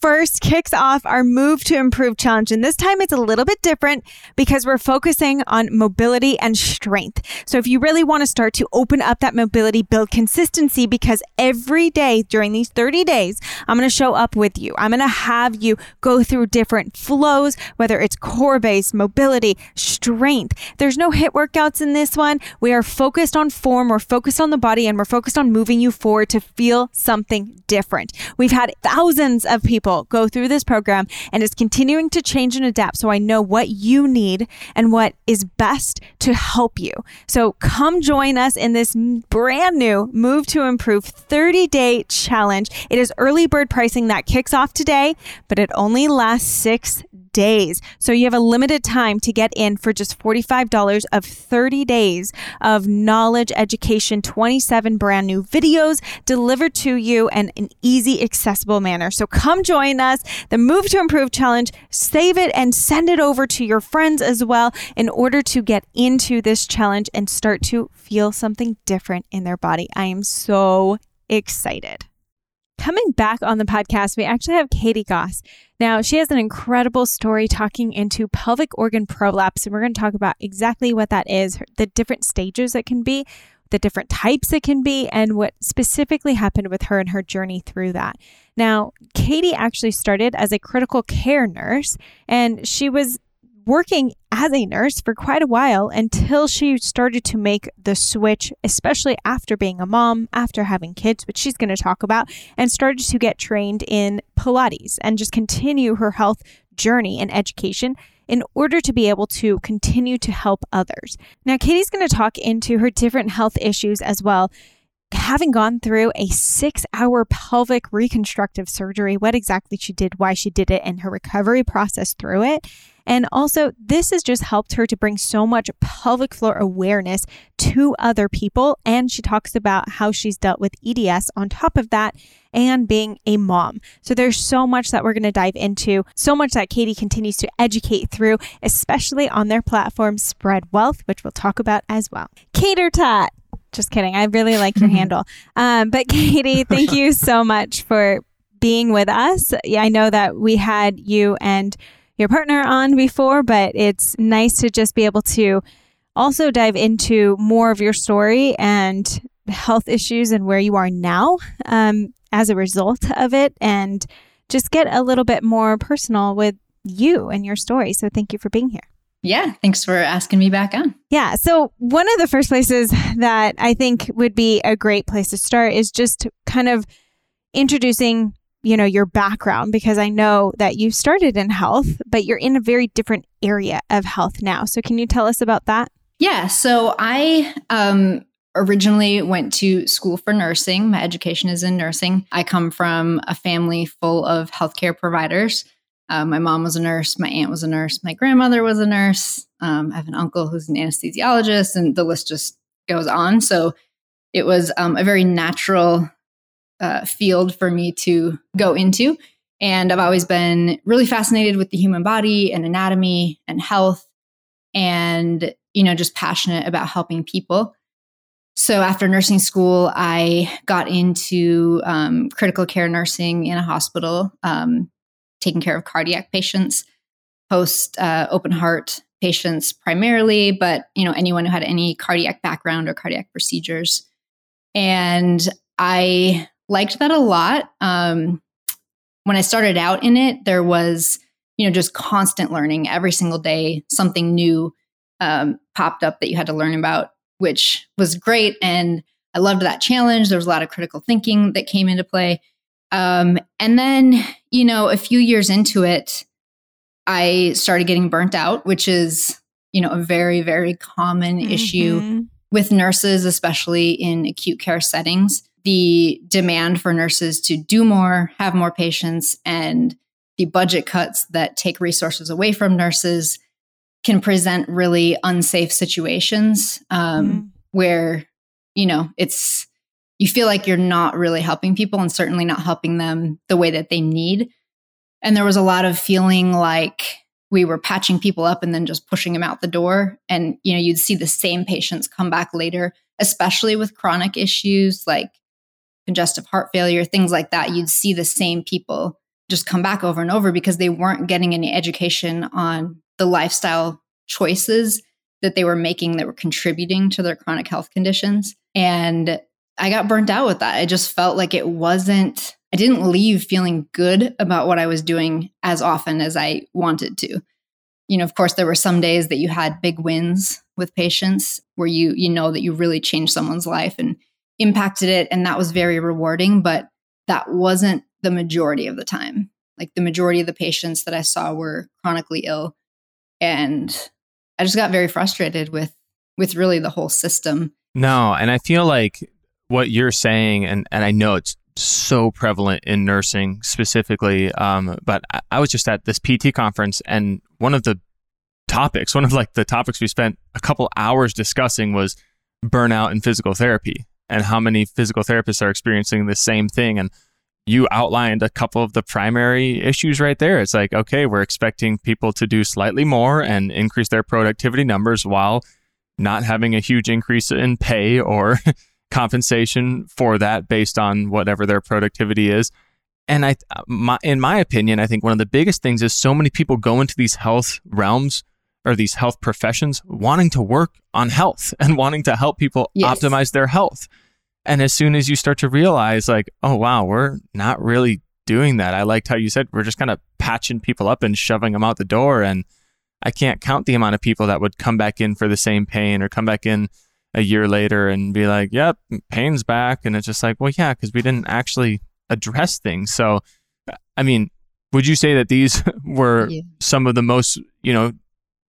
1st kicks off our Move to Improve challenge. And this time it's a little bit different because we're focusing on mobility and strength. So if you really want to start to open up that mobility, build consistency, because every day during these 30 days, I'm going to show up with you. I'm going to have you go through different flows, whether it's core based, mobility, strength. There's no HIIT workouts in this one. We are focused on form, we're focused on the body, and we're focused on moving you forward to feel something different. We've had thousands of people people go through this program and it's continuing to change and adapt. So I know what you need and what is best to help you. So come join us in this brand new Move to Improve 30 day challenge. It is early bird pricing that kicks off today, but it only lasts six days. So you have a limited time to get in for just $45 of 30 days of knowledge, education, 27 brand new videos delivered to you in an easy, accessible manner. So come join us. The Move to Improve Challenge, save it and send it over to your friends as well in order to get into this challenge and start to feel something different in their body. I am so excited. Coming back on the podcast, we actually have Katie Goss. Now, she has an incredible story talking into pelvic organ prolapse, and we're going to talk about exactly what that is, the different stages it can be, the different types it can be, and what specifically happened with her and her journey through that. Now, Katie actually started as a critical care nurse, and she was working as a nurse for quite a while until she started to make the switch, especially after being a mom, after having kids, which she's going to talk about, and started to get trained in Pilates and just continue her health journey and education in order to be able to continue to help others. Now, Katie's going to talk into her different health issues as well having gone through a six hour pelvic reconstructive surgery, what exactly she did, why she did it, and her recovery process through it. And also, this has just helped her to bring so much pelvic floor awareness to other people. And she talks about how she's dealt with EDS on top of that and being a mom. So there's so much that we're going to dive into, so much that Katie continues to educate through, especially on their platform, Spread Whealth, which we'll talk about as well. Cater Tot. Just kidding. I really like your handle. Um, but Katie, thank you so much for being with us. Yeah, I know that we had you and your partner on before, but it's nice to just be able to also dive into more of your story and health issues and where you are now um, as a result of it, and just get a little bit more personal with you and your story. So, thank you for being here. Yeah, thanks for asking me back on. Yeah. So, one of the first places that I think would be a great place to start is just kind of introducing you know, your background because I know that you started in health, but you're in a very different area of health now. So can you tell us about that? Yeah. So I um, originally went to school for nursing. My education is in nursing. I come from a family full of healthcare providers. Uh, my mom was a nurse. My aunt was a nurse. My grandmother was a nurse. Um, I have an uncle who's an anesthesiologist, and the list just goes on. So it was um, a very natural uh, field for me to go into. And I've always been really fascinated with the human body and anatomy and health and, you know, just passionate about helping people. So after nursing school, I got into um, critical care nursing in a hospital, um, taking care of cardiac patients, post uh, open heart patients primarily, but you know anyone who had any cardiac background or cardiac procedures. And I liked that a lot. Um, when I started out in it, there was, you know, just constant learning every single day, something new um, popped up that you had to learn about, which was great. And I loved that challenge. There was a lot of critical thinking that came into play. Um, and then, you know, a few years into it, I started getting burnt out, which is, you know, a very, very common mm-hmm. issue with nurses, especially in acute care settings the demand for nurses to do more, have more patients, and the budget cuts that take resources away from nurses can present really unsafe situations um, mm. where you know it's you feel like you're not really helping people and certainly not helping them the way that they need and there was a lot of feeling like we were patching people up and then just pushing them out the door and you know you'd see the same patients come back later especially with chronic issues like congestive heart failure things like that you'd see the same people just come back over and over because they weren't getting any education on the lifestyle choices that they were making that were contributing to their chronic health conditions. And I got burnt out with that. I just felt like it wasn't, I didn't leave feeling good about what I was doing as often as I wanted to. You know, of course, there were some days that you had big wins with patients where you you know that you really changed someone's life and impacted it and that was very rewarding, but that wasn't the majority of the time. Like the majority of the patients that I saw were chronically ill and I just got very frustrated with with really the whole system. No, and I feel like what you're saying, and and I know it's so prevalent in nursing specifically. Um, but I, I was just at this PT conference, and one of the topics, one of like the topics we spent a couple hours discussing was burnout in physical therapy and how many physical therapists are experiencing the same thing. And you outlined a couple of the primary issues right there. It's like, okay, we're expecting people to do slightly more and increase their productivity numbers while not having a huge increase in pay or compensation for that based on whatever their productivity is. And I, my, in my opinion, I think one of the biggest things is so many people go into these health realms or these health professions wanting to work on health and wanting to help people yes. optimize their health. And as soon as you start to realize, like, oh, wow, we're not really doing that. I liked how you said we're just kind of patching people up and shoving them out the door. And I can't count the amount of people that would come back in for the same pain or come back in a year later and be like, yep, pain's back. And it's just like, well, yeah, because we didn't actually address things. So, I mean, would you say that these were yeah. some of the most, you know,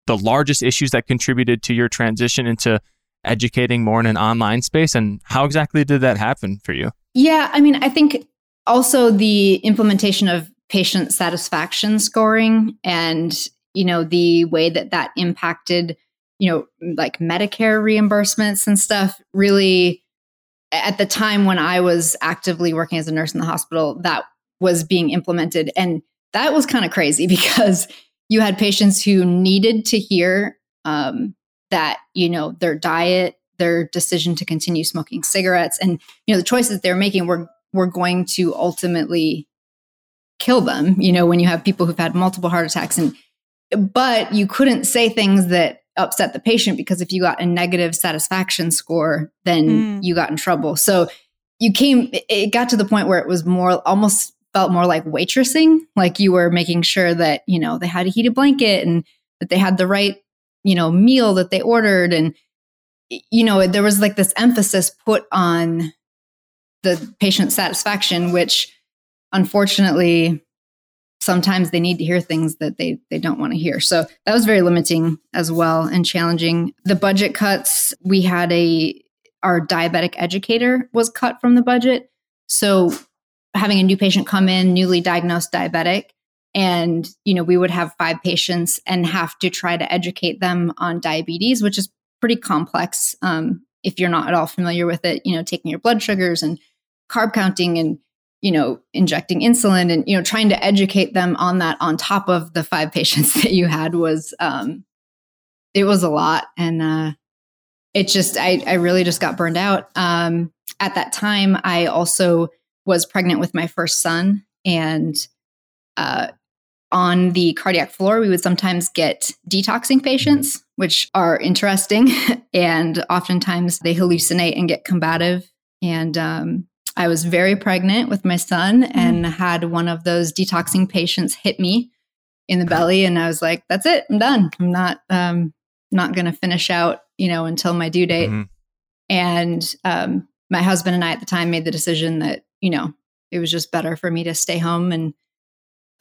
the largest issues that contributed to your transition into educating more in an online space? And how exactly did that happen for you? Yeah, I mean, I think also the implementation of patient satisfaction scoring and you know the way that that impacted you know like medicare reimbursements and stuff really at the time when i was actively working as a nurse in the hospital that was being implemented and that was kind of crazy because you had patients who needed to hear um, that you know their diet their decision to continue smoking cigarettes and you know the choices they're making were were going to ultimately kill them you know when you have people who've had multiple heart attacks and but you couldn't say things that upset the patient because if you got a negative satisfaction score then mm. you got in trouble so you came it got to the point where it was more almost felt more like waitressing like you were making sure that you know they had a heated blanket and that they had the right you know meal that they ordered. And you know there was like this emphasis put on the patient satisfaction which unfortunately sometimes they need to hear things that they they don't want to hear. So that was very limiting as well and challenging. The budget cuts we had a our diabetic educator was cut from the budget. So having a new patient come in newly diagnosed diabetic and you know we would have five patients and have to try to educate them on diabetes which is pretty complex. Um, if you're not at all familiar with it you know taking your blood sugars and carb counting and you know injecting insulin and you know trying to educate them on that on top of the five patients that you had was um it was a lot. And uh it just i i really just got burned out. Um at that time i also was pregnant with my first son and uh on the cardiac floor, we would sometimes get detoxing patients, which are interesting. and oftentimes they hallucinate and get combative. And um, I was very pregnant with my son mm. and had one of those detoxing patients hit me in the belly. And I was like, that's it. I'm done. I'm not, um, not going to finish out, you know, until my due date. Mm-hmm. And um, my husband and I at the time made the decision that, you know, it was just better for me to stay home and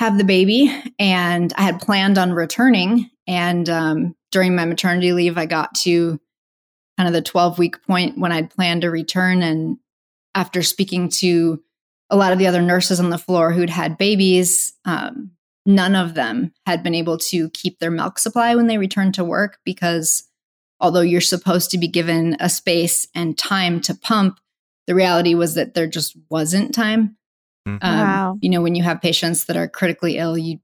have the baby and I had planned on returning. And um, during my maternity leave, I got to kind of the 12 week point when I'd planned to return. And after speaking to a lot of the other nurses on the floor who'd had babies, um, none of them had been able to keep their milk supply when they returned to work because although you're supposed to be given a space and time to pump, the reality was that there just wasn't time. Mm-hmm. Um, wow. You know, when you have patients that are critically ill, you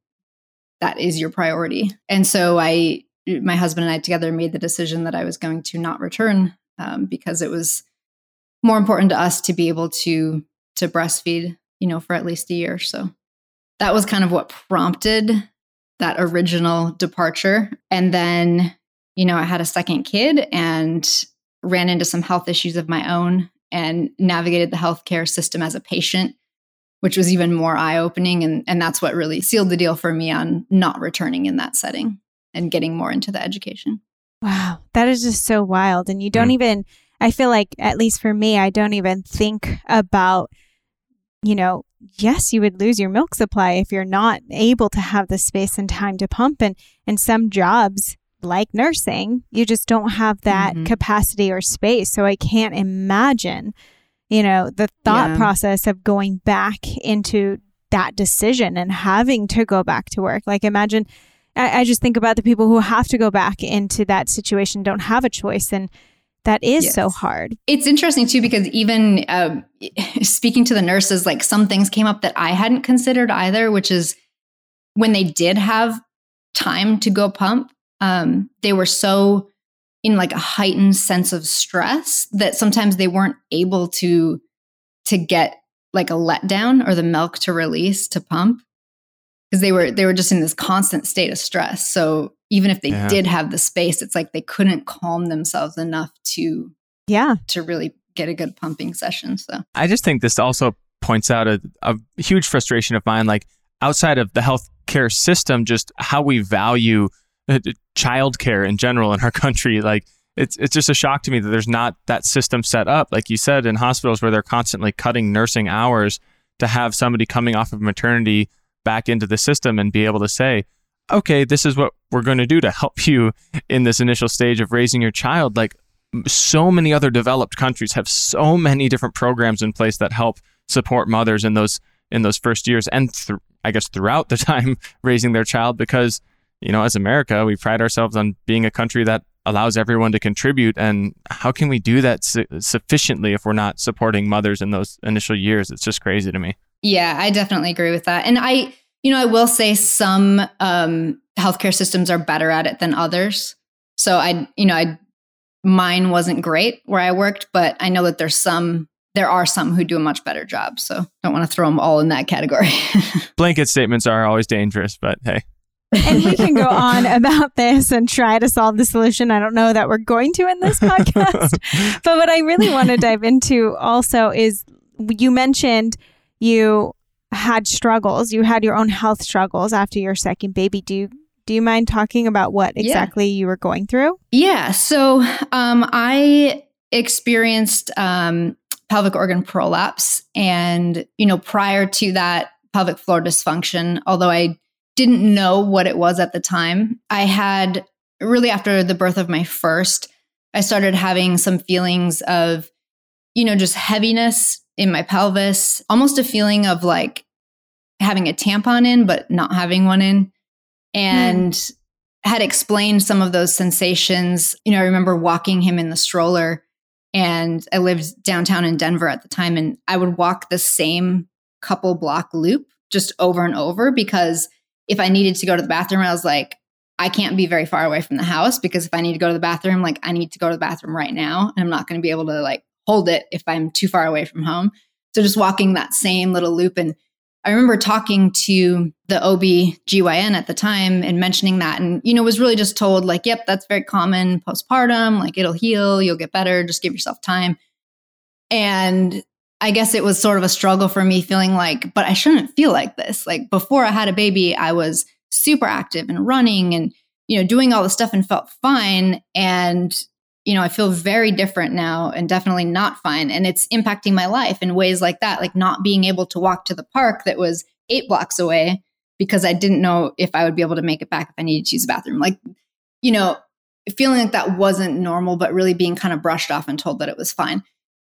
that is your priority. And so I, my husband and I together made the decision that I was going to not return um, because it was more important to us to be able to to breastfeed, you know, for at least a year. So that was kind of what prompted that original departure. And then, you know, I had a second kid and ran into some health issues of my own and navigated the healthcare system as a patient, which was even more eye opening. And, and that's what really sealed the deal for me on not returning in that setting and getting more into the education. Wow. That is just so wild. And you don't mm. even, I feel like, at least for me, I don't even think about, you know, yes, you would lose your milk supply if you're not able to have the space and time to pump. And, and some jobs, like nursing, you just don't have that mm-hmm. capacity or space. So I can't imagine, you know, the thought yeah. process of going back into that decision and having to go back to work. Like, imagine, I, I just think about the people who have to go back into that situation, don't have a choice. And that is yes. so hard. It's interesting too because even uh, speaking to the nurses, like some things came up that I hadn't considered either, which is when they did have time to go pump, um, they were so in like a heightened sense of stress that sometimes they weren't able to to get like a letdown or the milk to release to pump because they were they were just in this constant state of stress. So even if they yeah. did have the space, it's like they couldn't calm themselves enough to yeah to really get a good pumping session. So I just think this also points out a, a huge frustration of mine, like outside of the healthcare system, just how we value Uh, childcare in general in our country. Like it's it's just a shock to me that there's not that system set up, like you said, in hospitals where they're constantly cutting nursing hours to have somebody coming off of maternity back into the system and be able to say, okay, this is what we're going to do to help you in this initial stage of raising your child. Like so many other developed countries have so many different programs in place that help support mothers in those in those first years and th- I guess throughout the time raising their child because you know as America we pride ourselves on being a country that allows everyone to contribute and how can we do that su- sufficiently if we're not supporting mothers in those initial years it's just crazy to me yeah i definitely agree with that and i you know, I will say some um, healthcare systems are better at it than others. So I, you know, I mine wasn't great where I worked, but I know that there's some there are some who do a much better job. So don't want to throw them all in that category. Blanket statements are always dangerous, but hey. And we can go on about this and try to solve the solution. I don't know that we're going to in this podcast. but what I really want to dive into also is you mentioned you had struggles. You had your own health struggles after your second baby. Do you do you mind talking about what exactly yeah. you were going through? Yeah. So um, I experienced um, pelvic organ prolapse, and you know, prior to that, pelvic floor dysfunction. Although I didn't know what it was at the time, I had really after the birth of my first, I started having some feelings of, you know, just heaviness in my pelvis, almost a feeling of like having a tampon in, but not having one in. And mm. had explained some of those sensations. You know, I remember walking him in the stroller, and I lived downtown in Denver at the time, and I would walk the same couple block loop just over and over because if I needed to go to the bathroom, I was like, I can't be very far away from the house because if I need to go to the bathroom, like I need to go to the bathroom right now. And I'm not going to be able to like hold it if I'm too far away from home. So just walking that same little loop. And I remember talking to the OB-GYN at the time and mentioning that and, you know, was really just told like, yep, that's very common postpartum. Like it'll heal, you'll get better. Just give yourself time. And I guess it was sort of a struggle for me feeling like, but I shouldn't feel like this. Like before I had a baby, I was super active and running and, you know, doing all the stuff and felt fine. And you know, I feel very different now and definitely not fine. And it's impacting my life in ways like that, like not being able to walk to the park that was eight blocks away because I didn't know if I would be able to make it back if I needed to use the bathroom. Like, you know, feeling like that wasn't normal, but really being kind of brushed off and told that it was fine.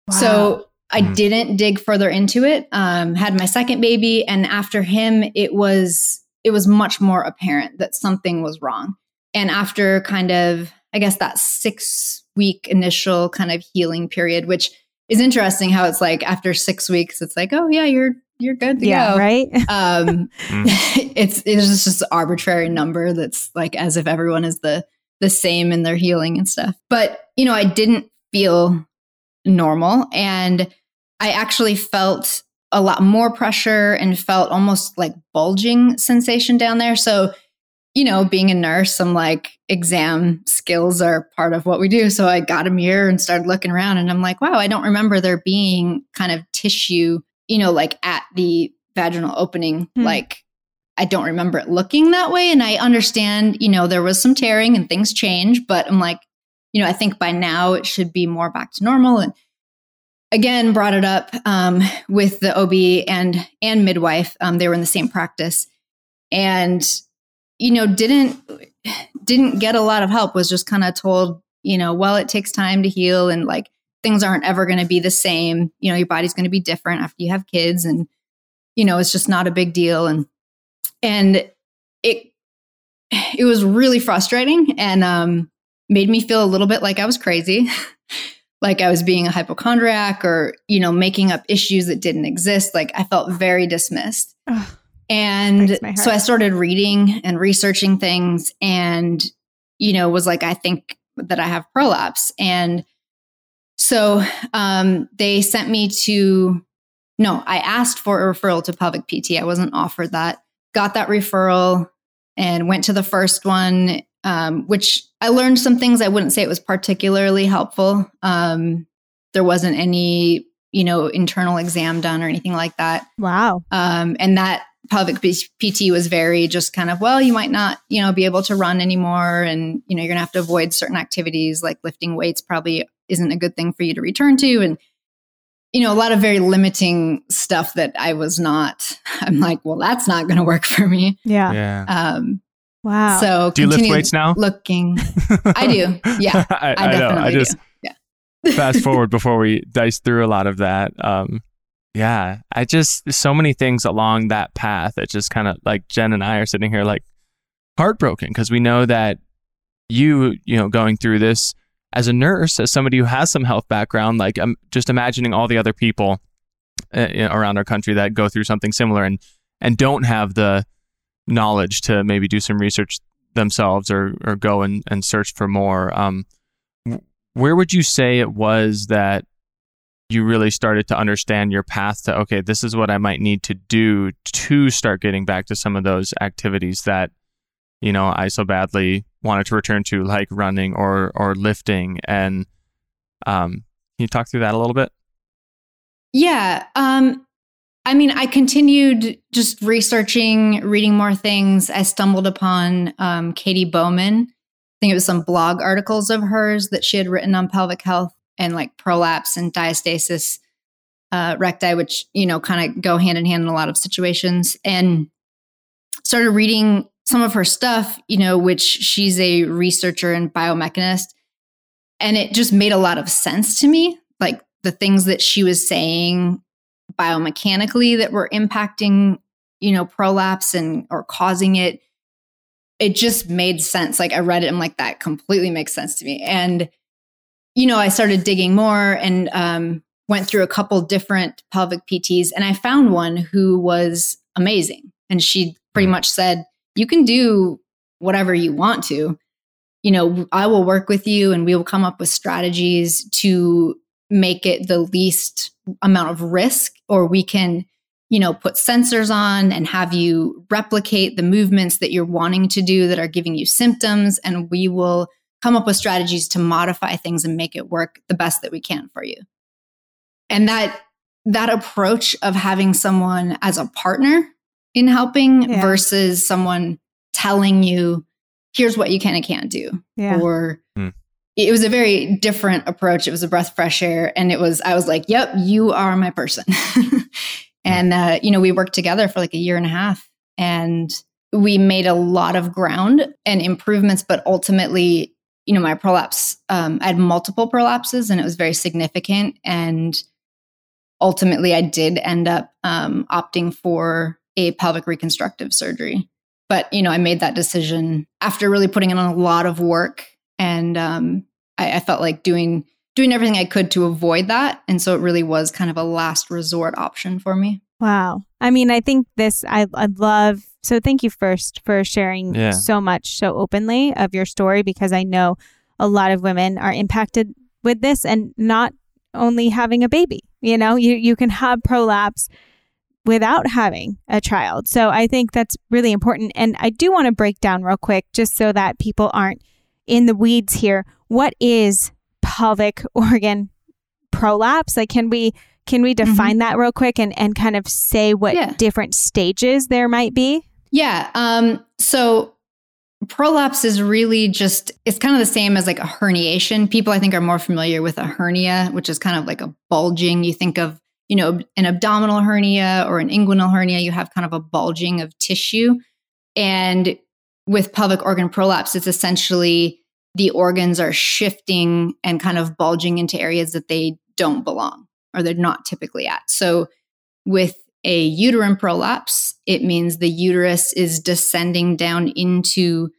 Wow. So I mm-hmm. didn't dig further into it. Um, had my second baby, and after him, it was it was much more apparent that something was wrong. And after kind of, I guess, that six week initial kind of healing period, which is interesting how it's like after six weeks, it's like, oh, yeah, you're you're good to yeah, go. right? Um, Mm. it's it's just an arbitrary number that's like as if everyone is the the same in their healing and stuff. But you know, I didn't feel normal, and I actually felt a lot more pressure and felt almost like bulging sensation down there. So, you know, being a nurse, I'm like exam skills are part of what we do. So I got a mirror and started looking around, and I'm like, wow, I don't remember there being kind of tissue you know, like at the vaginal opening, Hmm. like I don't remember it looking that way. And I understand, you know, there was some tearing and things change, but I'm like, you know, I think by now it should be more back to normal. And again, brought it up um, with the OB and and midwife. Um, they were in the same practice, and you know, didn't didn't get a lot of help. Was just kind of told, you know, well, it takes time to heal, and like things aren't ever going to be the same. You know, your body's going to be different after you have kids and you know, it's just not a big deal and and it it was really frustrating and um made me feel a little bit like I was crazy. like I was being a hypochondriac or, you know, making up issues that didn't exist. Like I felt very dismissed. And Breaks my heart. so I started reading and researching things and, you know, was like, I think that I have prolapse. And so um, they sent me to, no, I asked for a referral to pelvic PT. I wasn't offered that. Got that referral and went to the first one, um, which I learned some things. I wouldn't say it was particularly helpful. Um, there wasn't any, you know, internal exam done or anything like that. Wow. Um, and that pelvic P- PT was very just kind of, well, you might not, you know, be able to run anymore. And, you know, you're going to have to avoid certain activities like lifting weights probably isn't a good thing for you to return to. And, you know, a lot of very limiting stuff that I was not, I'm like, well, that's not going to work for me. Yeah. Yeah. Um, Wow. so Do you lift continued weights now? Looking, I do. Yeah. I, I I know. I just do. Yeah. fast forward before we dice through a lot of that. Um, yeah, I just so many things along that path. It just kind of like Jen and I are sitting here like heartbroken because we know that you, you know, going through this as a nurse, as somebody who has some health background, like I'm just imagining all the other people uh, around our country that go through something similar and and don't have the knowledge to maybe do some research themselves or or go and, and search for more. Um, where would you say it was that you really started to understand your path to okay, this is what I might need to do to start getting back to some of those activities that you know I so badly wanted to return to, like running or or lifting. And um, can you talk through that a little bit? Yeah. Um, I mean, I continued just researching, reading more things. I stumbled upon um, Katie Bowman. I think it was some blog articles of hers that she had written on pelvic health and like prolapse and diastasis uh, recti, which, you know, kind of go hand in hand in a lot of situations. And started reading some of her stuff, you know, which she's a researcher and biomechanist. And it just made a lot of sense to me. Like the things that she was saying biomechanically that were impacting, you know, prolapse and or causing it. It just made sense. Like I read it, I'm like, that completely makes sense to me. And, you know, I started digging more and um, went through a couple different pelvic PTs, and I found one who was amazing. And she pretty much said, You can do whatever you want to. You know, I will work with you and we will come up with strategies to make it the least amount of risk or we can you know put sensors on and have you replicate the movements that you're wanting to do that are giving you symptoms and we will come up with strategies to modify things and make it work the best that we can for you and that that approach of having someone as a partner in helping Yeah. versus someone telling you here's what you can and can't do yeah. or Hmm. It was a very different approach. It was a breath of fresh air. And it was, I was like, yep, you are my person. and, uh, you know, we worked together for like a year and a half and we made a lot of ground and improvements, but ultimately, you know, my prolapse, um, I had multiple prolapses and it was very significant. And ultimately, I did end up um, opting for a pelvic reconstructive surgery. But, you know, I made that decision after really putting in a lot of work. And um, I, I felt like doing doing everything I could to avoid that. And so it really was kind of a last resort option for me. Wow. I mean, I think this, I, I love, so thank you first for sharing Yeah. so much so openly of your story because I know a lot of women are impacted with this and not only having a baby. You know, you, you can have prolapse without having a child. So I think that's really important. And I do want to break down real quick just so that people aren't in the weeds here. What is pelvic organ prolapse? Like, can we can we define that real quick and, and kind of say what Yeah. different stages there might be? Yeah. Um, so prolapse is really just it's kind of the same as like a herniation. People I think are more familiar with a hernia, which is kind of like a bulging. You think of, you know, an abdominal hernia or an inguinal hernia, you have kind of a bulging of tissue. And with pelvic organ prolapse, it's essentially the organs are shifting and kind of bulging into areas that they don't belong or they're not typically at. So with a uterine prolapse, it means the uterus is descending down into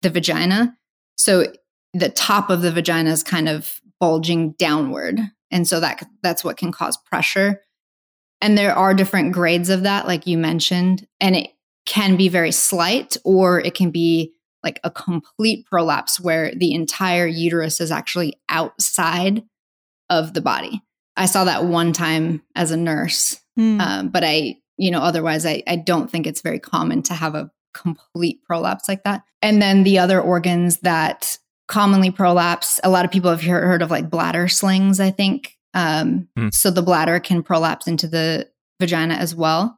the vagina. So the top of the vagina is kind of bulging downward. And so that that's what can cause pressure. And there are different grades of that like you mentioned, and it can be very slight or it can be like a complete prolapse where the entire uterus is actually outside of the body. I saw that one time as a nurse Hmm. um, but I, you know, otherwise, I, I don't think it's very common to have a complete prolapse like that. And then the other organs that commonly prolapse, a lot of people have heard, heard of like bladder slings, I think. Um, Hmm. So the bladder can prolapse into the vagina as well.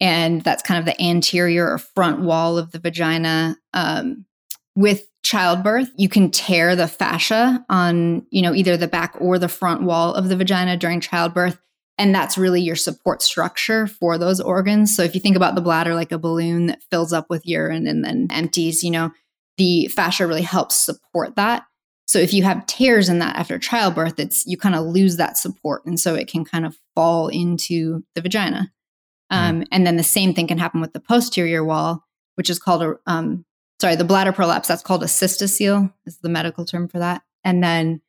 And that's kind of the anterior or front wall of the vagina. Um, with childbirth, you can tear the fascia on, you know, either the back or the front wall of the vagina during childbirth and that's really your support structure for those organs. So if you think about the bladder like a balloon that fills up with urine and then empties you know the fascia really helps support that. So if you have tears in that after childbirth it's you kind of lose that support and so it can kind of fall into the vagina um, and then the same thing can happen with the posterior wall which is called a um, sorry the bladder prolapse that's called a cystocele is the medical term for that and then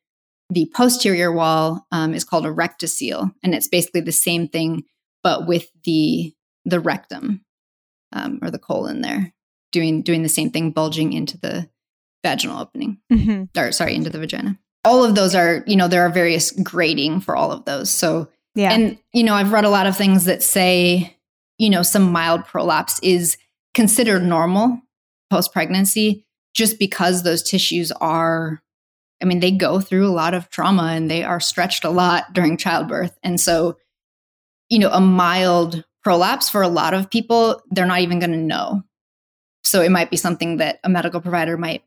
the posterior wall um, is called a rectocele, and it's basically the same thing, but with the the rectum um, or the colon there, doing doing the same thing, bulging into the vaginal opening, Mhm. or sorry, into the vagina. All of those are, you know, there are various grading for all of those. So, Yeah. and you know, I've read a lot of things that say, you know, some mild prolapse is considered normal post pregnancy, just because those tissues are I mean, they go through a lot of trauma and they are stretched a lot during childbirth. And so, you know, a mild prolapse for a lot of people, they're not even going to know. So it might be something that a medical provider might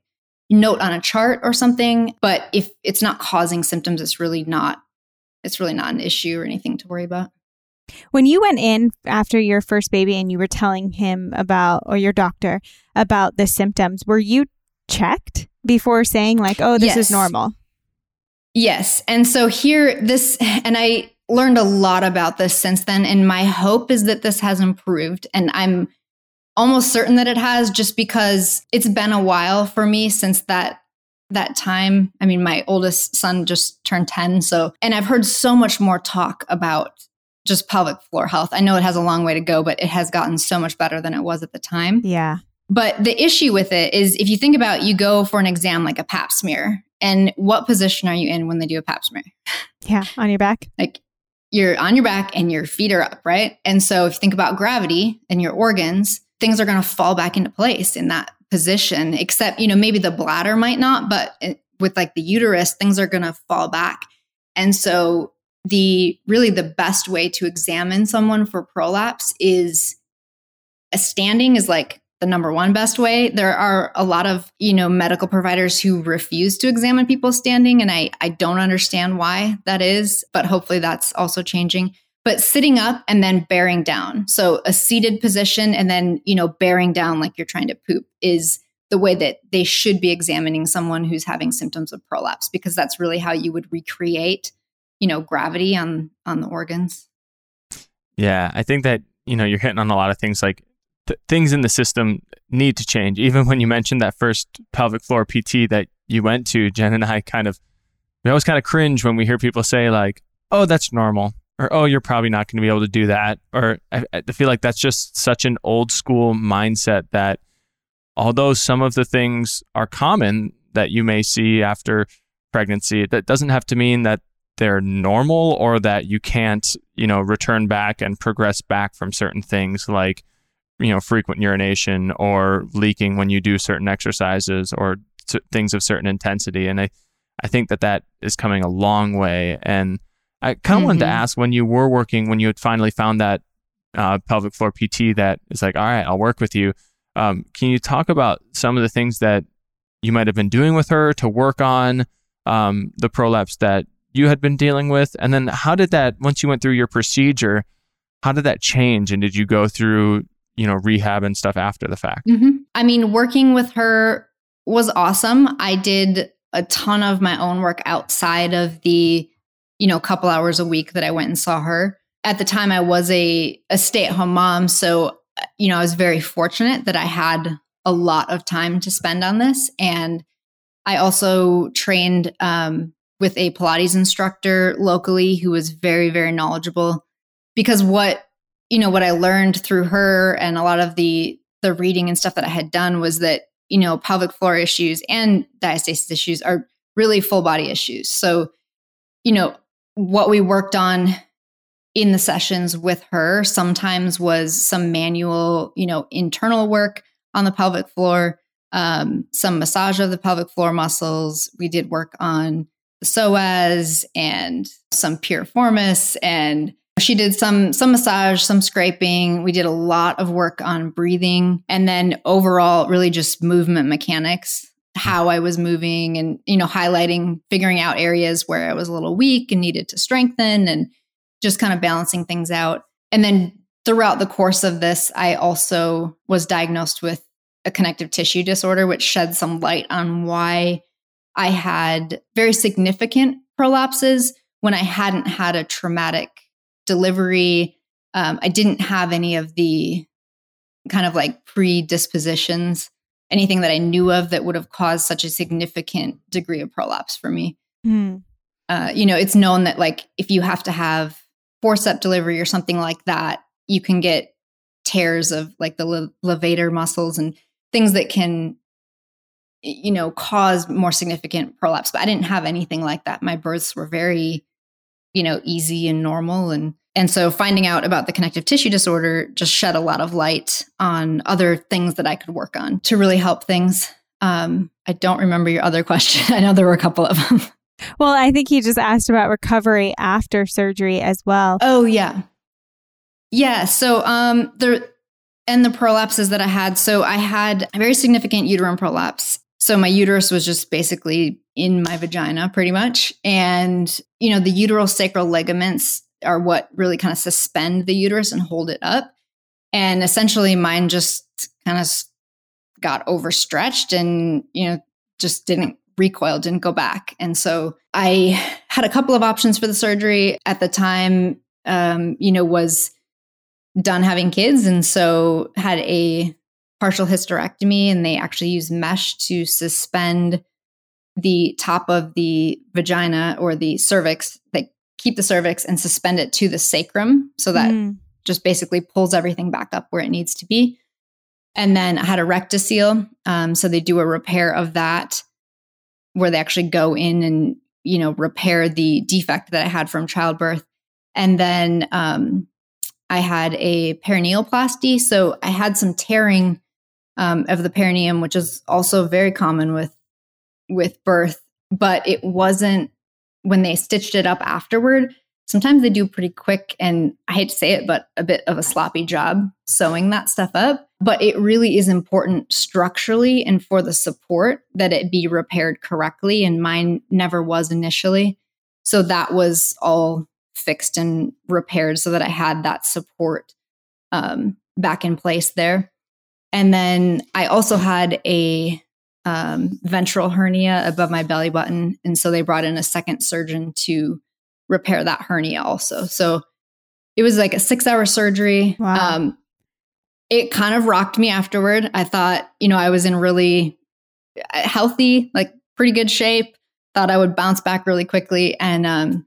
note on a chart or something, but if it's not causing symptoms, it's really not it's really not an issue or anything to worry about. When you went in after your first baby and you were telling him about, or your doctor, about the symptoms, were you checked before saying, like, oh, this is normal? Yes. And so here, this, and I learned a lot about this since then. And my hope is that this has improved. And I'm almost certain that it has just because it's been a while for me since that that time i mean my oldest son just turned 10 so and i've heard so much more talk about just pelvic floor health i know it has a long way to go but it has gotten so much better than it was at the time Yeah. but the issue with it is if you think about you go for an exam like a pap smear and what position are you in when they do a pap smear Yeah. On your back. like you're on your back and your feet are up right and so if you think about gravity and your organs things are going to fall back into place in that position except you know maybe the bladder might not but with like the uterus things are going to fall back. And so the really the best way to examine someone for prolapse is a standing is like the number one best way. There are a lot of you know medical providers who refuse to examine people standing and i i don't understand why that is but hopefully that's also changing but sitting up and then bearing down so a seated position and then you know bearing down like you're trying to poop is the way that they should be examining someone who's having symptoms of prolapse because that's really how you would recreate you know gravity on on the organs Yeah, I think that you know you're hitting on a lot of things. Like th- things in the system need to change. Even when you mentioned that first pelvic floor PT that you went to, Jen and I kind of we always kind of cringe when we hear people say like, "Oh, that's normal," or "Oh, you're probably not going to be able to do that," or I, I feel like that's just such an old school mindset that although some of the things are common that you may see after pregnancy, that doesn't have to mean that they're normal or that you can't, you know, return back and progress back from certain things like, you know, frequent urination or leaking when you do certain exercises or t- things of certain intensity. And I, I think that that is coming a long way. And I kind of mm-hmm. wanted to mm-hmm. ask when you were working, when you had finally found that uh, pelvic floor PT that is like, all right, I'll work with you. Um, can you talk about some of the things that you might have been doing with her to work on um, the prolapse that you had been dealing with? And then how did that, once you went through your procedure, how did that change? And did you go through, you know, rehab and stuff after the fact? Mm-hmm. I mean, working with her was awesome. I did a ton of my own work outside of the, you know, a couple hours a week that I went and saw her. At the time, I was a, a stay at home mom. So, you know, I was very fortunate that I had a lot of time to spend on this. And I also trained um, with a Pilates instructor locally who was very, very knowledgeable. Because what, you know, what I learned through her and a lot of the the reading and stuff that I had done was that, you know, pelvic floor issues and diastasis issues are really full body issues. So, you know, what we worked on in the sessions with her sometimes was some manual, you know, internal work on the pelvic floor, um, some massage of the pelvic floor muscles. We did work on the psoas and some piriformis and she did some some massage some scraping we did a lot of work on breathing and then overall really just movement mechanics how i was moving and you know highlighting figuring out areas where i was a little weak and needed to strengthen and just kind of balancing things out and then throughout the course of this i also was diagnosed with a connective tissue disorder which shed some light on why I had very significant prolapses when I hadn't had a traumatic delivery. Um, I didn't have any of the kind of like predispositions, anything that I knew of that would have caused such a significant degree of prolapse for me. Mm. Uh, you know, it's known that like if you have to have forcep delivery or something like that, you can get tears of like the levator muscles and things that can you know, cause more significant prolapse. But I didn't have anything like that. My births were very, you know, easy and normal. And and so finding out about the connective tissue disorder just shed a lot of light on other things that I could work on to really help things. Um, I don't remember your other question. I know there were a couple of them. Well, I think he just asked about recovery after surgery as well. Oh yeah. Yeah. So um the and the prolapses that I had. So I had a very significant uterine prolapse so my uterus was just basically in my vagina pretty much. And, you know, the uterosacral ligaments are what really kind of suspend the uterus and hold it up. And essentially mine just kind of got overstretched and, you know, just didn't recoil, didn't go back. And so I had a couple of options for the surgery at the time, um, you know, was done having kids. And so had a partial hysterectomy and they actually use mesh to suspend the top of the vagina or the cervix. They keep the cervix and suspend it to the sacrum so that mm. just basically pulls everything back up where it needs to be. And then I had a rectocele. Um, so they do a repair of that where they actually go in and, you know, repair the defect that I had from childbirth. And then um, I had a perineoplasty. So I had some tearing um, of the perineum, which is also very common with with birth, but it wasn't when they stitched it up afterward. Sometimes they do pretty quick, and I hate to say it, but a bit of a sloppy job sewing that stuff up. But it really is important structurally and for the support that it be repaired correctly. And mine never was initially. So that was all fixed and repaired so that I had that support um, back in place there. And then I also had a um, ventral hernia above my belly button. And so they brought in a second surgeon to repair that hernia also. So it was like a six hour surgery. Wow. Um, it kind of rocked me afterward. I thought, you know, I was in really uh, healthy, like pretty good shape. Thought I would bounce back really quickly. And um,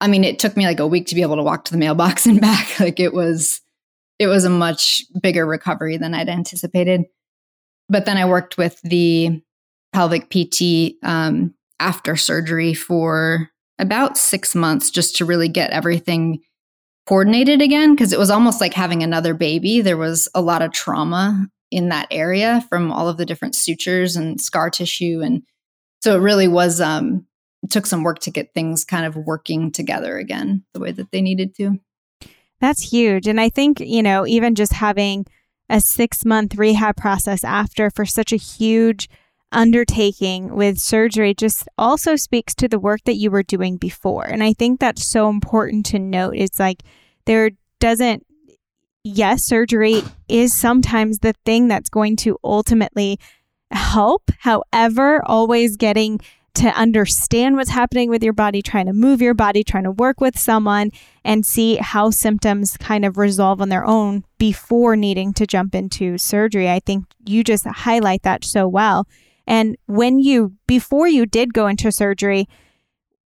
I mean, it took me like a week to be able to walk to the mailbox and back. Like it was, it was a much bigger recovery than I'd anticipated. But then I worked with the pelvic PT um, after surgery for about six months just to really get everything coordinated again because it was almost like having another baby. There was a lot of trauma in that area from all of the different sutures and scar tissue. And so it really was, um, it took some work to get things kind of working together again the way that they needed to. That's huge. And I think, you know, even just having a six month rehab process after for such a huge undertaking with surgery just also speaks to the work that you were doing before. And I think that's so important to note. It's like there doesn't, yes, surgery is sometimes the thing that's going to ultimately help. However, always getting to understand what's happening with your body, trying to move your body, trying to work with someone and see how symptoms kind of resolve on their own before needing to jump into surgery. I think you just highlight that so well. And when you, before you did go into surgery,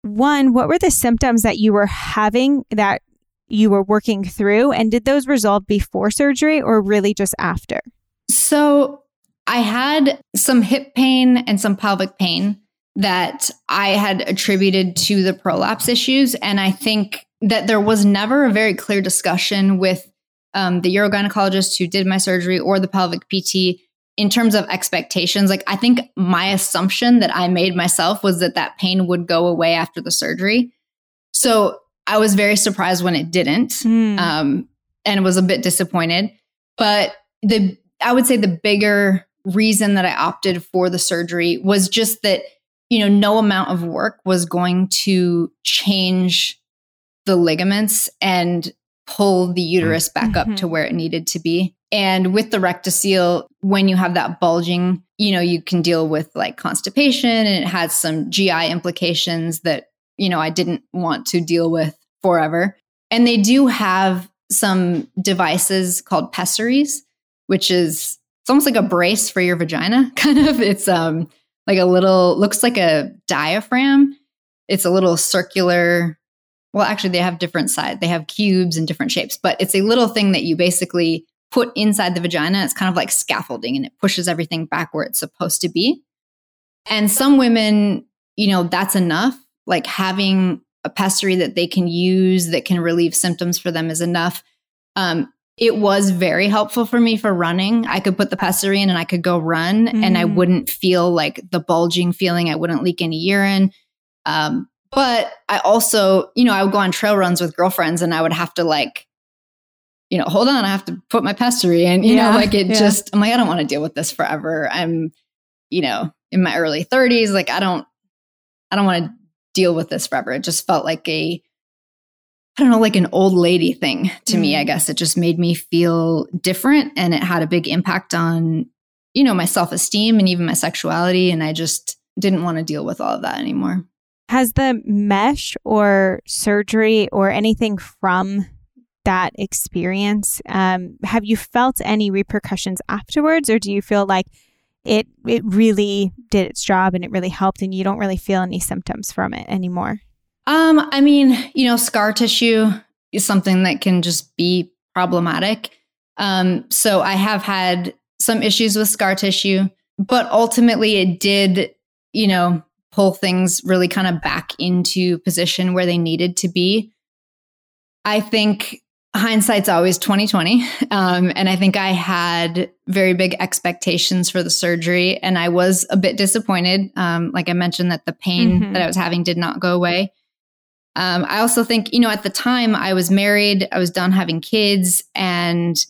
one, what were the symptoms that you were having that you were working through? And did those resolve before surgery or really just after? So I had some hip pain and some pelvic pain that I had attributed to the prolapse issues. And I think that there was never a very clear discussion with um, the urogynecologist who did my surgery or the pelvic PT in terms of expectations, like I think my assumption that I made myself was that that pain would go away after the surgery. So I was very surprised when it didn't, mm. um, and was a bit disappointed. But the I would say the bigger reason that I opted for the surgery was just that you know no amount of work was going to change the ligaments and pull the uterus back mm-hmm. up to mm-hmm. where it needed to be. And with the rectocele, when you have that bulging, you know, you can deal with like constipation and it has some GI implications that, you know, I didn't want to deal with forever. And they do have some devices called pessaries, which is it's almost like a brace for your vagina, kind of. It's um like a little looks like a diaphragm. It's a little circular well actually they have different sides. They have cubes and different shapes, but it's a little thing that you basically put inside the vagina. It's kind of like scaffolding and it pushes everything back where it's supposed to be. And some women, you know, that's enough. Like having a pessary that they can use that can relieve symptoms for them is enough. Um, it was very helpful for me for running. I could put the pessary in and I could go run mm. and I mm. wouldn't feel like the bulging feeling. I wouldn't leak any urine. Um, but I also, you know, I would go on trail runs with girlfriends and I would have to like you know, hold on, I have to put my pessary in, you yeah, know, like it yeah. just, I'm like, I don't want to deal with this forever. I'm, you know, in my early 30s, like I don't, I don't want to deal with this forever. It just felt like a, I don't know, like an old lady thing to mm. me, I mm. guess. It just made me feel different and it had a big impact on, you know, my self esteem and even my sexuality. And I just didn't want to deal with all of that anymore. Has the mesh or surgery or anything from that experience. Um, have you felt any repercussions afterwards, or do you feel like it it really did its job and it really helped, and you don't really feel any symptoms from it anymore? Um, I mean, you know, scar tissue is something that can just be problematic. Um, so I have had some issues with scar tissue, but ultimately it did, you know, pull things really kind of back into position where they needed to be. I think hindsight's always 2020 um, and i think i had very big expectations for the surgery and i was a bit disappointed um, like i mentioned that the pain mm-hmm. that i was having did not go away um, i also think you know at the time i was married i was done having kids and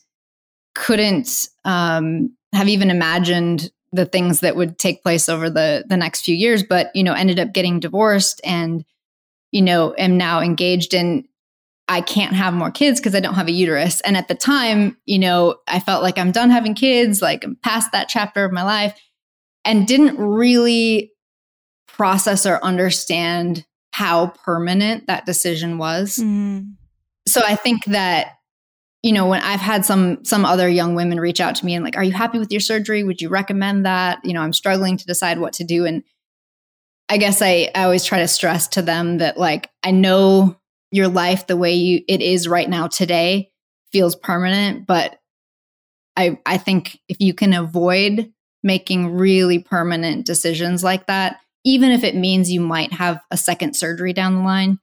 couldn't um, have even imagined the things that would take place over the the next few years but you know ended up getting divorced and you know am now engaged in I can't have more kids because I don't have a uterus. And at the time, you know, I felt like I'm done having kids, like I'm past that chapter of my life, and didn't really process or understand how permanent that decision was. Mm. So I think that you know, when I've had some some other young women reach out to me and like, "Are you happy with your surgery? Would you recommend that?" You know, I'm struggling to decide what to do and I guess I, I always try to stress to them that like I know your life the way you it is right now today feels permanent, but I I think if you can avoid making really permanent decisions like that, even if it means you might have a second surgery down the line,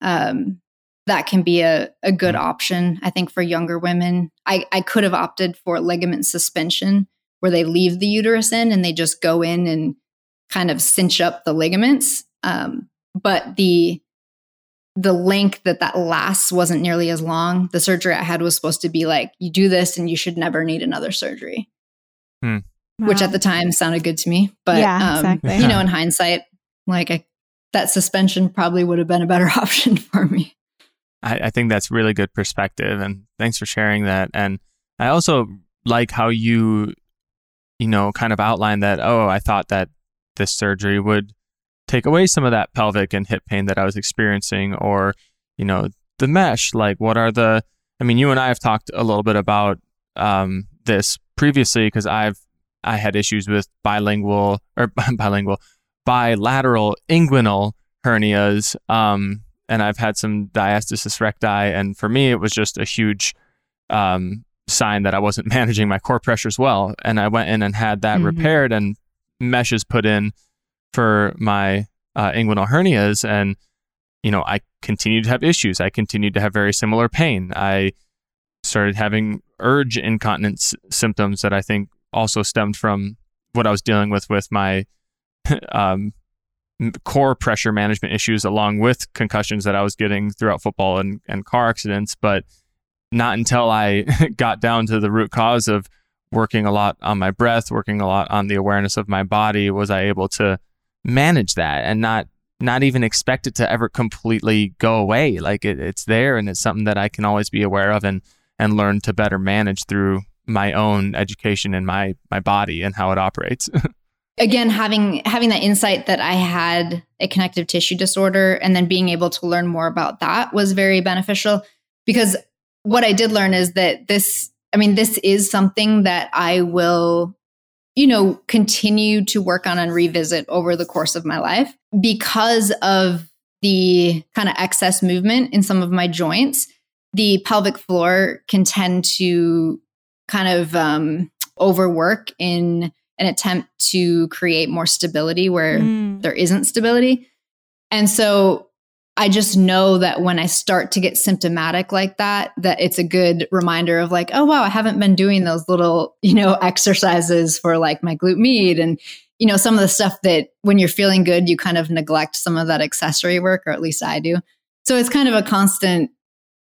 um, that can be a, a good option, I think, for younger women. I, I could have opted for ligament suspension where they leave the uterus in and they just go in and kind of cinch up the ligaments. Um, but the the length that that lasts wasn't nearly as long. The surgery I had was supposed to be like, you do this and you should never need another surgery, hmm. wow. which at the time sounded good to me. But, yeah, um, exactly. you know, in hindsight, like I, that suspension probably would have been a better option for me. I, I think that's really good perspective. And thanks for sharing that. And I also like how you, you know, kind of outline that, oh, I thought that this surgery would take away some of that pelvic and hip pain that I was experiencing, or, you know, the mesh. Like, what are the, I mean, you and I have talked a little bit about um, this previously because I've, I had issues with bilingual or bilingual, bilateral inguinal hernias. Um, and I've had some diastasis recti. And for me, it was just a huge um, sign that I wasn't managing my core pressures well. And I went in and had that mm-hmm. repaired and meshes put in for my uh, inguinal hernias, and you know I continued to have issues. I continued to have very similar pain. I started having urge incontinence symptoms that I think also stemmed from what I was dealing with with my um, core pressure management issues, along with concussions that I was getting throughout football and, and car accidents. But not until I got down to the root cause of working a lot on my breath, working a lot on the awareness of my body, was I able to manage that and not not even expect it to ever completely go away. Like it, it's there and it's something that I can always be aware of and and learn to better manage through my own education and my my body and how it operates. Again, having having that insight that I had a connective tissue disorder and then being able to learn more about that was very beneficial because what I did learn is that this I mean, this is something that I will, you know, continue to work on and revisit over the course of my life because of the kind of excess movement in some of my joints. The pelvic floor can tend to kind of um, overwork in an attempt to create more stability where mm. there isn't stability. And so I just know that when I start to get symptomatic like that, that it's a good reminder of like, oh wow, I haven't been doing those little, you know, exercises for like my glute med and you know, some of the stuff that when you're feeling good, you kind of neglect some of that accessory work, or at least I do. So it's kind of a constant,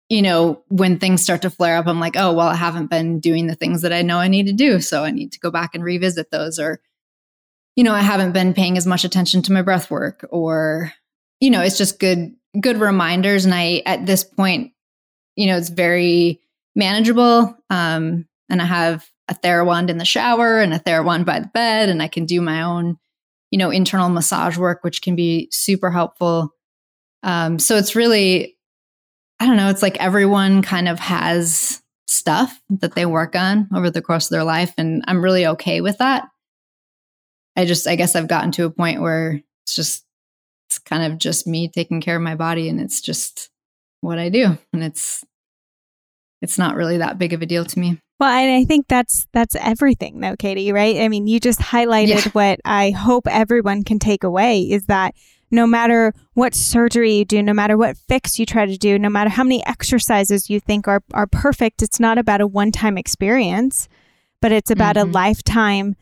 you know, when things start to flare up, I'm like, oh, well, I haven't been doing the things that I know I need to do. So I need to go back and revisit those. Or, you know, I haven't been paying as much attention to my breath work or you know, it's just good good reminders. And I at this point, you know, it's very manageable. Um, and I have a TheraWand in the shower and a TheraWand by the bed, and I can do my own, you know, internal massage work, which can be super helpful. Um, so it's really, I don't know, it's like everyone kind of has stuff that they work on over the course of their life, and I'm really okay with that. I just, I guess I've gotten to a point where it's just it's kind of just me taking care of my body and it's just what I do. And it's it's not really that big of a deal to me. Well, and I think that's that's everything though, Katie, right? I mean, you just highlighted yeah. what I hope everyone can take away is that no matter what surgery you do, no matter what fix you try to do, no matter how many exercises you think are are perfect, it's not about a one-time experience, but it's about mm-hmm. a lifetime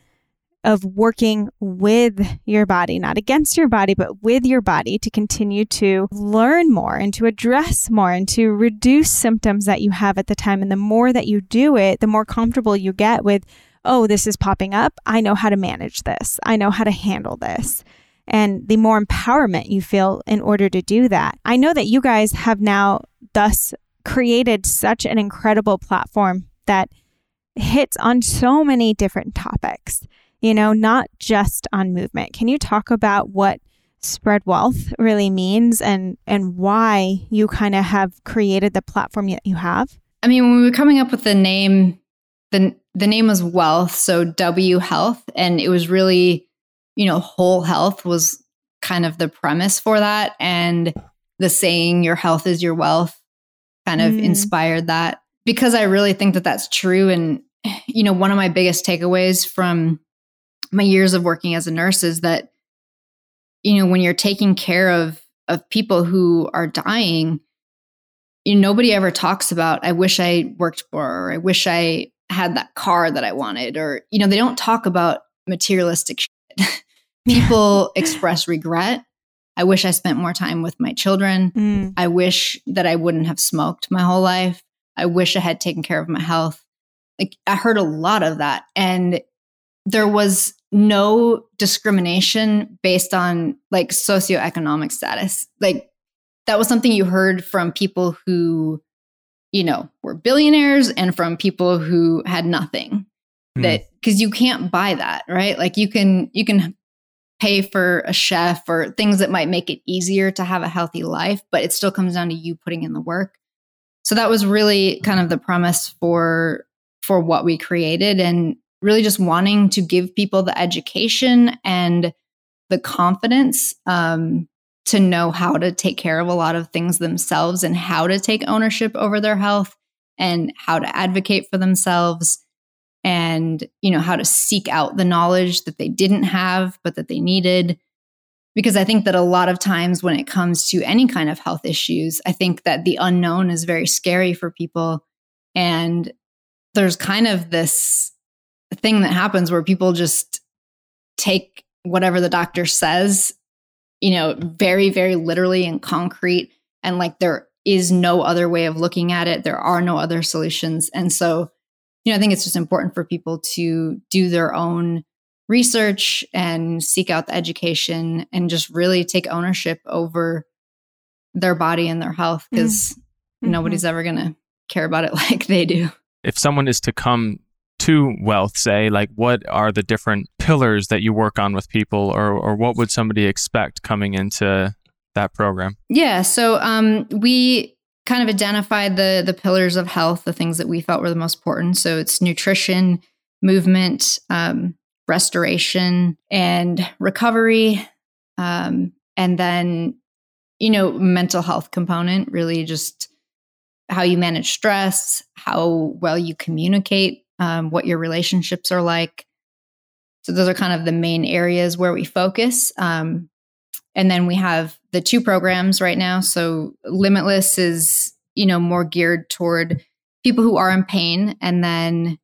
of working with your body, not against your body, but with your body to continue to learn more and to address more and to reduce symptoms that you have at the time. And the more that you do it, the more comfortable you get with, oh, this is popping up. I know how to manage this, I know how to handle this. And the more empowerment you feel in order to do that. I know that you guys have now thus created such an incredible platform that hits on so many different topics you know, not just on movement. Can you talk about what Spread Whealth really means and and why you kind of have created the platform that you have? I mean, when we were coming up with the name, the the name was Whealth, so W Health, and it was really, you know, whole health was kind of the premise for that, and the saying "your health is your wealth" kind of mm. inspired that because I really think that that's true. And you know, one of my biggest takeaways from my years of working as a nurse is that you know when you're taking care of of people who are dying you know, nobody ever talks about i wish i worked more or i wish i had that car that i wanted or you know they don't talk about materialistic shit people express regret i wish i spent more time with my children mm. i wish that i wouldn't have smoked my whole life i wish i had taken care of my health like i heard a lot of that and there was no discrimination based on like socioeconomic status. Like that was something you heard from people who, you know, were billionaires and from people who had nothing. Mm. That because you can't buy that, right? Like you can you can pay for a chef or things that might make it easier to have a healthy life, but it still comes down to you putting in the work. So that was really kind of the premise for for what we created and really just wanting to give people the education and the confidence um, to know how to take care of a lot of things themselves and how to take ownership over their health and how to advocate for themselves and you know how to seek out the knowledge that they didn't have but that they needed because i think that a lot of times when it comes to any kind of health issues i think that the unknown is very scary for people and there's kind of this thing that happens where people just take whatever the doctor says, you know, very, very literally and concrete. And like there is no other way of looking at it. There are no other solutions. And so, you know, I think it's just important for people to do their own research and seek out the education and just really take ownership over their body and their health because mm-hmm. nobody's ever going to care about it like they do. If someone is to come to Whealth say like what are the different pillars that you work on with people or or what would somebody expect coming into that program yeah so um, we kind of identified the the pillars of health the things that we felt were the most important so it's nutrition movement um, restoration and recovery um, and then you know mental health component really just how you manage stress how well you communicate um, what your relationships are like. So those are kind of the main areas where we focus. Um, and then we have the two programs right now. So Limitless is, you know, more geared toward people who are in pain. And then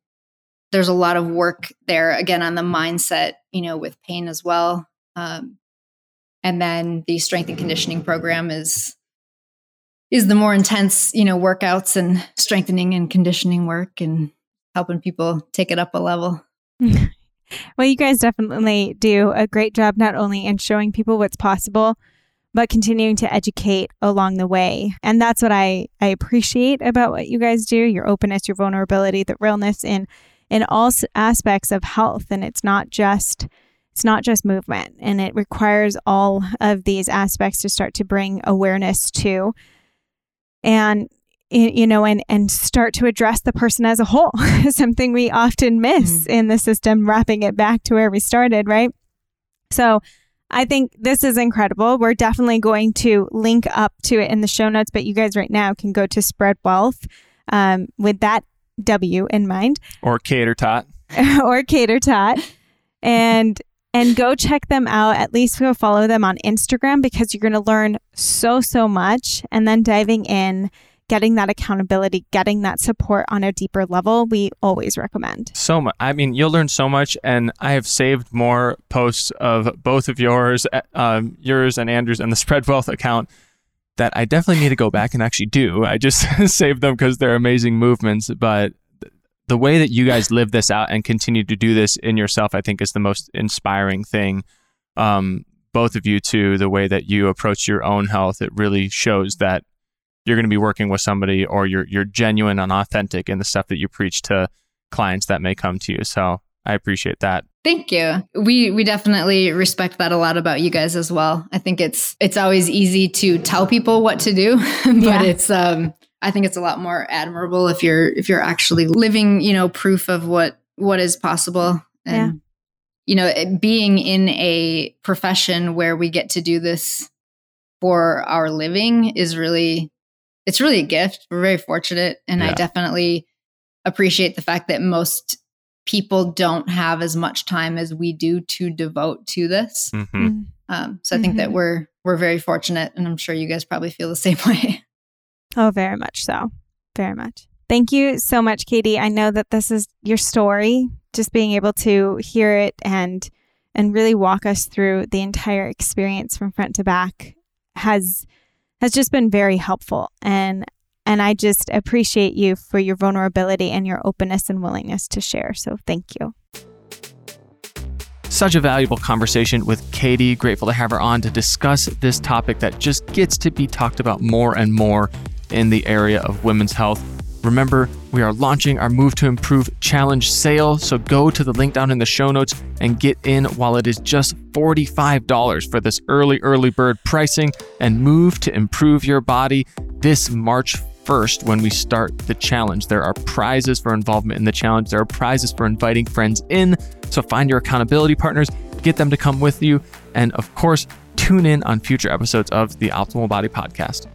there's a lot of work there again on the mindset, you know, with pain as well. Um, and then the strength and conditioning program is is the more intense, you know, workouts and strengthening and conditioning work and helping people take it up a level. well, you guys definitely do a great job not only in showing people what's possible, but continuing to educate along the way. And that's what I, I appreciate about what you guys do your openness, your vulnerability, the realness in in all aspects of health. And it's not just it's not just movement and it requires all of these aspects to start to bring awareness to. And you know, and and start to address the person as a whole, something we often miss mm in the system, wrapping it back to where we started, right? So I think this is incredible. We're definitely going to link up to it in the show notes, but you guys right now can go to Spread Whealth um, with that W in mind, or Cater Tot, or Cater Tot, and and go check them out. At least go follow them on Instagram because you're going to learn so so much, and then diving in getting that accountability, getting that support on a deeper level, we always recommend. So much. I mean, you'll learn so much, and I have saved more posts of both of yours, uh, um, yours and Andrew's, and the Spread Whealth account that I definitely need to go back and actually do. I just saved them because they're amazing movements, but the way that you guys live this out and continue to do this in yourself, I think, is the most inspiring thing. Um, both of you, too, the way that you approach your own health, it really shows that you're going to be working with somebody or you're you're genuine and authentic in the stuff that you preach to clients that may come to you. So I appreciate that. Thank you. We we definitely respect that a lot about you guys as well. I think it's it's always easy to tell people what to do, but yeah. it's um I think it's a lot more admirable if you're if you're actually living, you know, proof of what what is possible and yeah. you know, being in a profession where we get to do this for our living is really it's really a gift. We're very fortunate and yeah. I definitely appreciate the fact that most people don't have as much time as we do to devote to this. Mm-hmm. Mm. Um, so I think mm-hmm. that we're we're very fortunate, and I'm sure you guys probably feel the same way. Oh, very much so. Very much. Thank you so much, Katie. I know that this is your story. Just being able to hear it and and really walk us through the entire experience from front to back has has just been very helpful. And and I just appreciate you for your vulnerability and your openness and willingness to share. So thank you. Such a valuable conversation with Katie. Grateful to have her on to discuss this topic that just gets to be talked about more and more in the area of women's health. Remember, we are launching our Move to Improve Challenge sale, so go to the link down in the show notes and get in while it is just $45 for this early, early bird pricing and move to improve your body this March 1st when we start the challenge. There are prizes for involvement in the challenge, there are prizes for inviting friends in. So find your accountability partners, get them to come with you, and of course, tune in on future episodes of the Optimal Body Podcast.